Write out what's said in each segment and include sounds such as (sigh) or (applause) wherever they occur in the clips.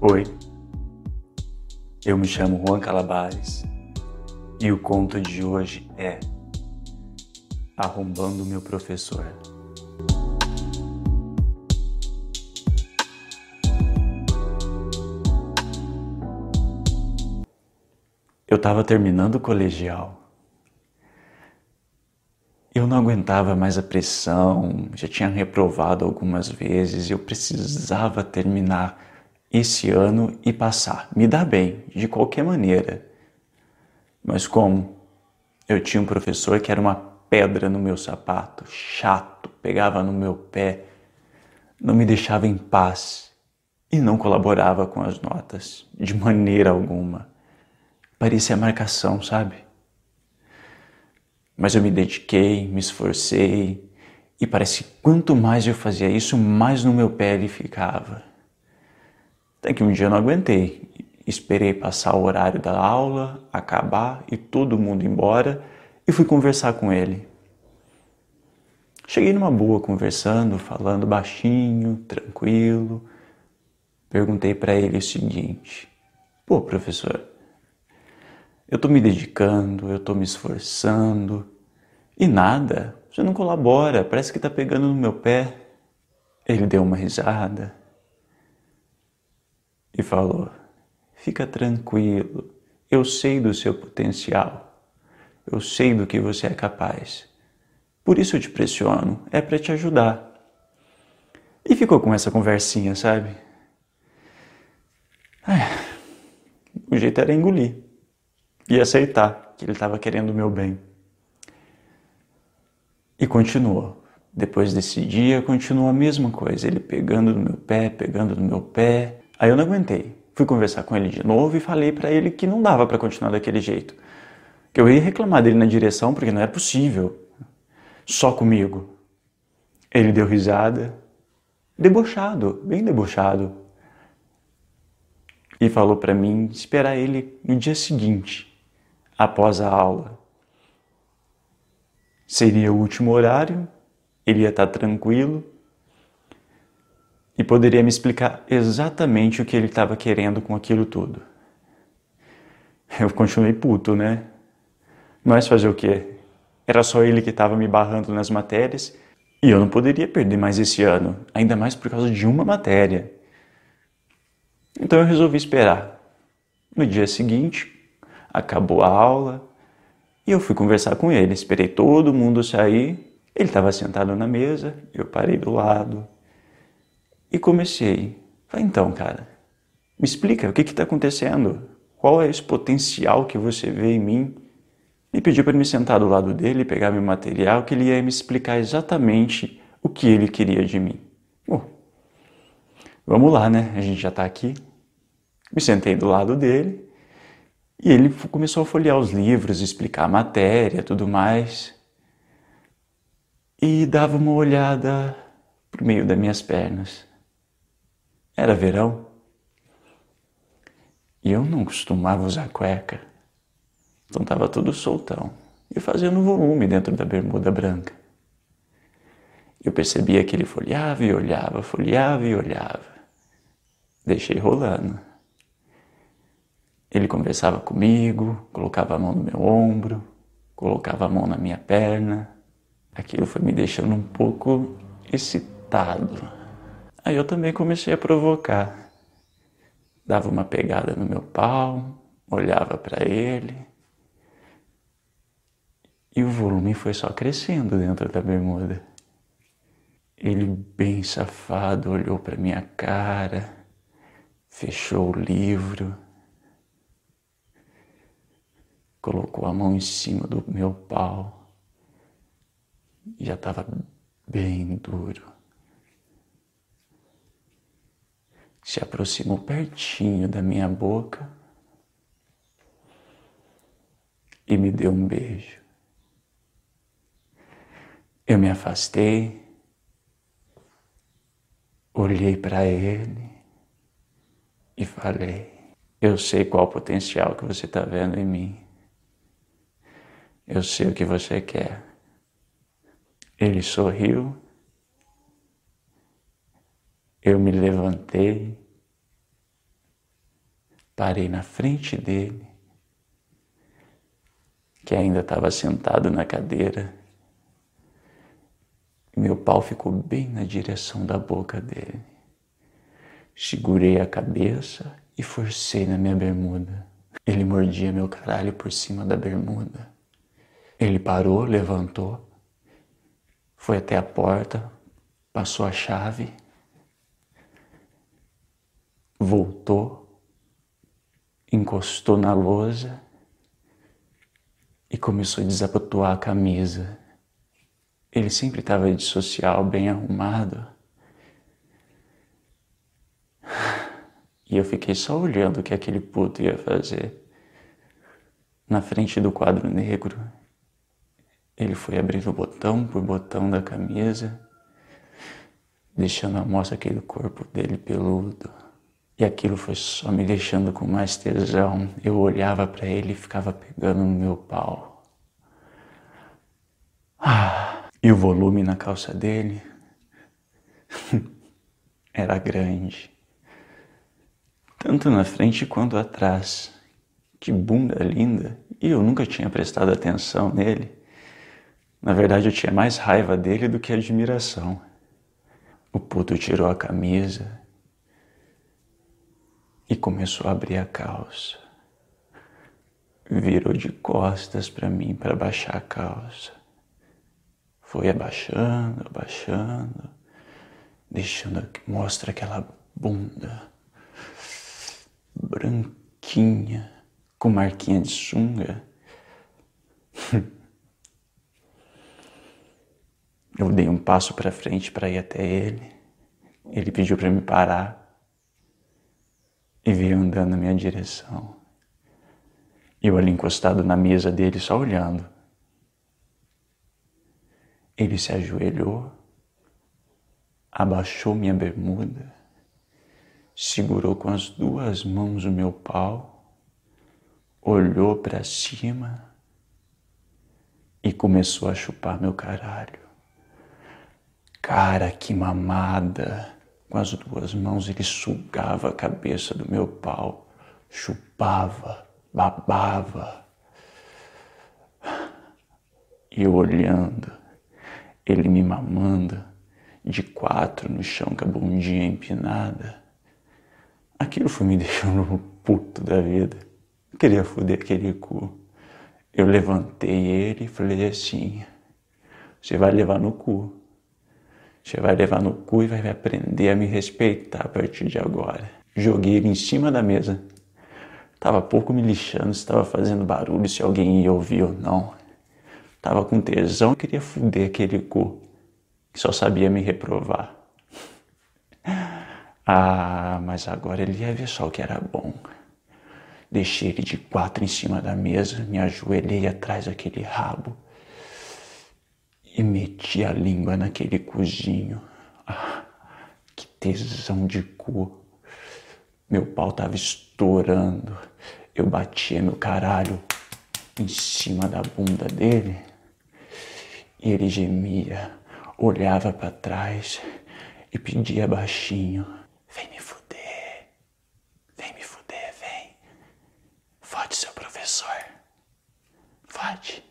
Oi, eu me chamo Juan Calabares e o conto de hoje é Arrombando meu professor. Eu estava terminando o colegial. Eu não aguentava mais a pressão, já tinha reprovado algumas vezes, eu precisava terminar esse ano e passar, me dar bem, de qualquer maneira. Mas como? Eu tinha um professor que era uma pedra no meu sapato, chato, pegava no meu pé, não me deixava em paz e não colaborava com as notas, de maneira alguma. Parecia marcação, sabe? Mas eu me dediquei, me esforcei, e parece que quanto mais eu fazia isso, mais no meu pé ele ficava. Até que um dia eu não aguentei. Esperei passar o horário da aula, acabar e todo mundo embora e fui conversar com ele. Cheguei numa boa conversando, falando baixinho, tranquilo. Perguntei para ele o seguinte: Pô, professor, eu tô me dedicando, eu tô me esforçando e nada, você não colabora, parece que tá pegando no meu pé. Ele deu uma risada e falou: Fica tranquilo, eu sei do seu potencial, eu sei do que você é capaz. Por isso eu te pressiono, é para te ajudar. E ficou com essa conversinha, sabe? o jeito era engolir e aceitar que ele estava querendo o meu bem. E continuou. Depois desse dia, continuou a mesma coisa. Ele pegando no meu pé, pegando no meu pé, Aí eu não aguentei. Fui conversar com ele de novo e falei para ele que não dava para continuar daquele jeito. Que eu ia reclamar dele na direção porque não é possível. Só comigo. Ele deu risada, debochado, bem debochado. E falou para mim esperar ele no dia seguinte, após a aula. Seria o último horário, ele ia estar tranquilo e poderia me explicar exatamente o que ele estava querendo com aquilo tudo. Eu continuei puto, né? Mas fazer o quê? Era só ele que estava me barrando nas matérias e eu não poderia perder mais esse ano, ainda mais por causa de uma matéria. Então eu resolvi esperar. No dia seguinte, acabou a aula e eu fui conversar com ele. Esperei todo mundo sair. Ele estava sentado na mesa, eu parei do lado, e comecei. Falei, então, cara, me explica o que está acontecendo. Qual é esse potencial que você vê em mim? E pediu para me sentar do lado dele, pegar meu material, que ele ia me explicar exatamente o que ele queria de mim. Bom, vamos lá, né? A gente já está aqui. Me sentei do lado dele e ele começou a folhear os livros, explicar a matéria, tudo mais. E dava uma olhada por meio das minhas pernas. Era verão e eu não costumava usar cueca, então estava tudo soltão e fazendo volume dentro da bermuda branca. Eu percebia que ele folheava e olhava, folheava e olhava. Deixei rolando. Ele conversava comigo, colocava a mão no meu ombro, colocava a mão na minha perna. Aquilo foi me deixando um pouco excitado. Aí eu também comecei a provocar. Dava uma pegada no meu pau, olhava para ele. E o volume foi só crescendo dentro da bermuda. Ele, bem safado, olhou para minha cara, fechou o livro, colocou a mão em cima do meu pau. Já estava bem duro. Se aproximou pertinho da minha boca e me deu um beijo. Eu me afastei, olhei para ele e falei: Eu sei qual o potencial que você está vendo em mim. Eu sei o que você quer. Ele sorriu eu me levantei parei na frente dele, que ainda estava sentado na cadeira. Meu pau ficou bem na direção da boca dele. Segurei a cabeça e forcei na minha bermuda. Ele mordia meu caralho por cima da bermuda. Ele parou, levantou, foi até a porta, passou a chave, voltou, encostou na lousa e começou a desabotoar a camisa. Ele sempre estava de social, bem arrumado. E eu fiquei só olhando o que aquele puto ia fazer. Na frente do quadro negro, ele foi abrindo botão por botão da camisa, deixando à mostra aquele corpo dele peludo. E aquilo foi só me deixando com mais tesão. Eu olhava para ele e ficava pegando no meu pau. Ah, e o volume na calça dele (laughs) era grande tanto na frente quanto atrás. Que bunda linda! E eu nunca tinha prestado atenção nele. Na verdade, eu tinha mais raiva dele do que admiração. O puto tirou a camisa e começou a abrir a calça. Virou de costas para mim para baixar a calça. Foi abaixando, abaixando, deixando mostra aquela bunda branquinha, com marquinha de sunga. (laughs) Eu dei um passo para frente para ir até ele. Ele pediu para me parar e veio andando na minha direção. Eu ali encostado na mesa dele, só olhando. Ele se ajoelhou, abaixou minha bermuda segurou com as duas mãos o meu pau, olhou para cima e começou a chupar meu caralho. Cara, que mamada! Com as duas mãos ele sugava a cabeça do meu pau, chupava, babava. E eu olhando, ele me mamando, de quatro no chão com a bundinha empinada. Aquilo foi me (laughs) deixando puto da vida. Eu queria foder aquele cu. Eu levantei ele e falei assim: Você vai levar no cu. Você vai levar no cu e vai aprender a me respeitar a partir de agora. Joguei ele em cima da mesa. Tava pouco me lixando se estava fazendo barulho, se alguém ia ouvir ou não. Tava com tesão e queria foder aquele cu que só sabia me reprovar. (laughs) Ah, mas agora ele ia ver só o que era bom. Deixei ele de quatro em cima da mesa, me ajoelhei atrás daquele rabo meti a língua naquele cozinho. Ah, que tesão de cu. Meu pau tava estourando. Eu batia meu caralho em cima da bunda dele e ele gemia, olhava para trás e pedia baixinho. Vem me fuder. Vem me fuder, vem. Fode seu professor. Fode.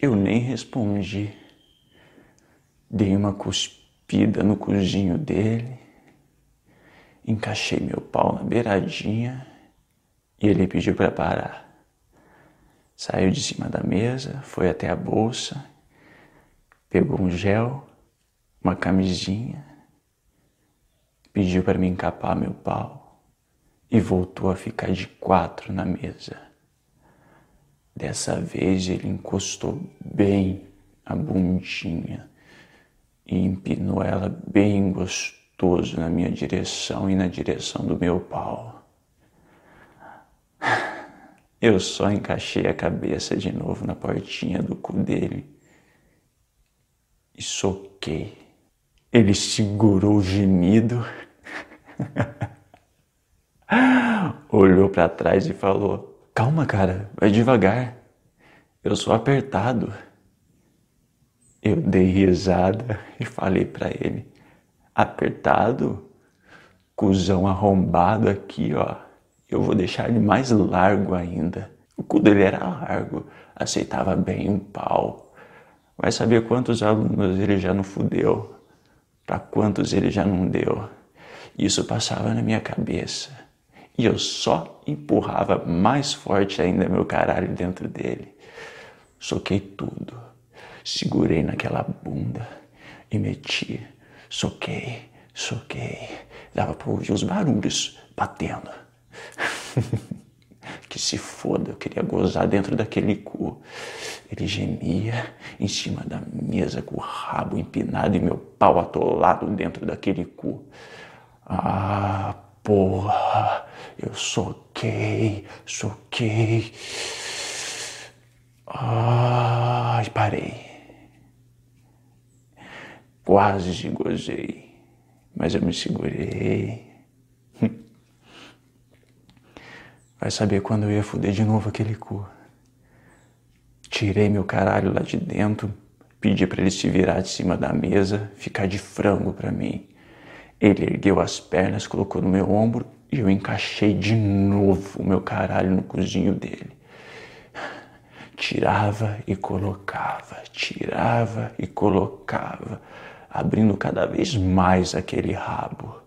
Eu nem respondi. Dei uma cuspida no cozinho dele. Encaixei meu pau na beiradinha e ele pediu para parar. Saiu de cima da mesa, foi até a bolsa, pegou um gel, uma camisinha pediu para me encapar meu pau e voltou a ficar de quatro na mesa. Dessa vez ele encostou bem a bundinha e empinou ela bem gostoso na minha direção e na direção do meu pau. Eu só encaixei a cabeça de novo na portinha do cu dele e soquei. Ele segurou o gemido, (laughs) olhou para trás e falou: Calma, cara, vai devagar. Eu sou apertado. Eu dei risada (laughs) e falei para ele: Apertado? Cusão arrombado aqui, ó. eu vou deixar ele mais largo ainda. O cu dele era largo, aceitava bem um pau. Vai saber quantos alunos ele já não fudeu, para quantos ele já não deu. Isso passava na minha cabeça. E eu só empurrava mais forte ainda meu caralho dentro dele. Soquei tudo. Segurei naquela bunda e meti. Soquei, soquei. Dava para ouvir os barulhos batendo. (laughs) que se foda, eu queria gozar dentro daquele cu. Ele gemia em cima da mesa com o rabo empinado e meu pau atolado dentro daquele cu. Ah, porra, eu soquei, soquei. Ai, parei. Quase gozei, mas eu me segurei. (laughs) Vai saber quando eu ia fuder de novo aquele cu. Tirei meu caralho lá de dentro, pedi para ele se virar de cima da mesa, ficar de frango para mim. Ele ergueu as pernas, colocou no meu ombro e eu encaixei de novo o meu caralho no cozinho dele. Tirava e colocava, tirava e colocava, abrindo cada vez mais aquele rabo.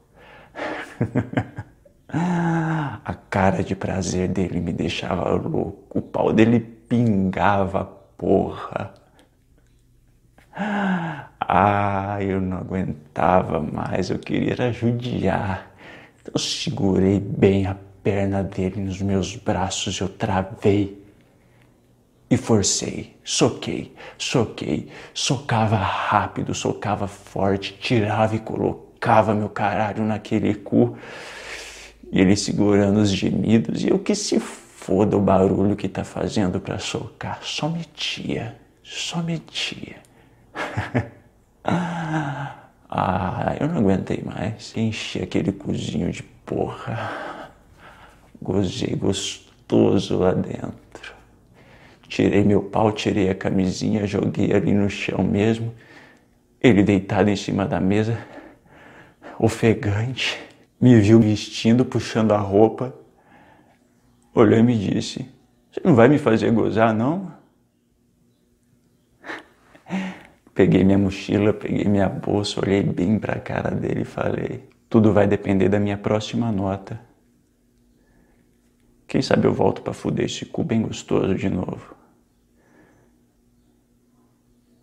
(laughs) A cara de prazer dele me deixava louco, o pau dele pingava, porra. Ah, eu não aguentava mais, eu queria judiar. Eu segurei bem a perna dele nos meus braços, eu travei e forcei, soquei, soquei, socava rápido, socava forte, tirava e colocava meu caralho naquele cu. E ele segurando os gemidos, e eu que se foda o barulho que tá fazendo para socar, só metia, só metia. (laughs) ah, eu não aguentei mais. Enchi aquele cozinho de porra. Gozei gostoso lá dentro. Tirei meu pau, tirei a camisinha, joguei ali no chão mesmo. Ele deitado em cima da mesa, ofegante, me viu vestindo, puxando a roupa, olhou e me disse: Você não vai me fazer gozar, não? Peguei minha mochila, peguei minha bolsa, olhei bem para a cara dele e falei: tudo vai depender da minha próxima nota. Quem sabe eu volto para fuder esse cu bem gostoso de novo.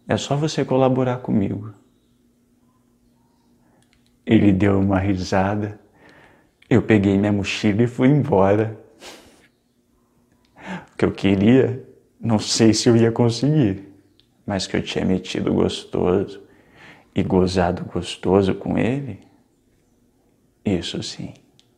É só você colaborar comigo. Ele deu uma risada. Eu peguei minha mochila e fui embora. O que eu queria, não sei se eu ia conseguir mas que eu tinha metido gostoso e gozado gostoso com ele, isso sim.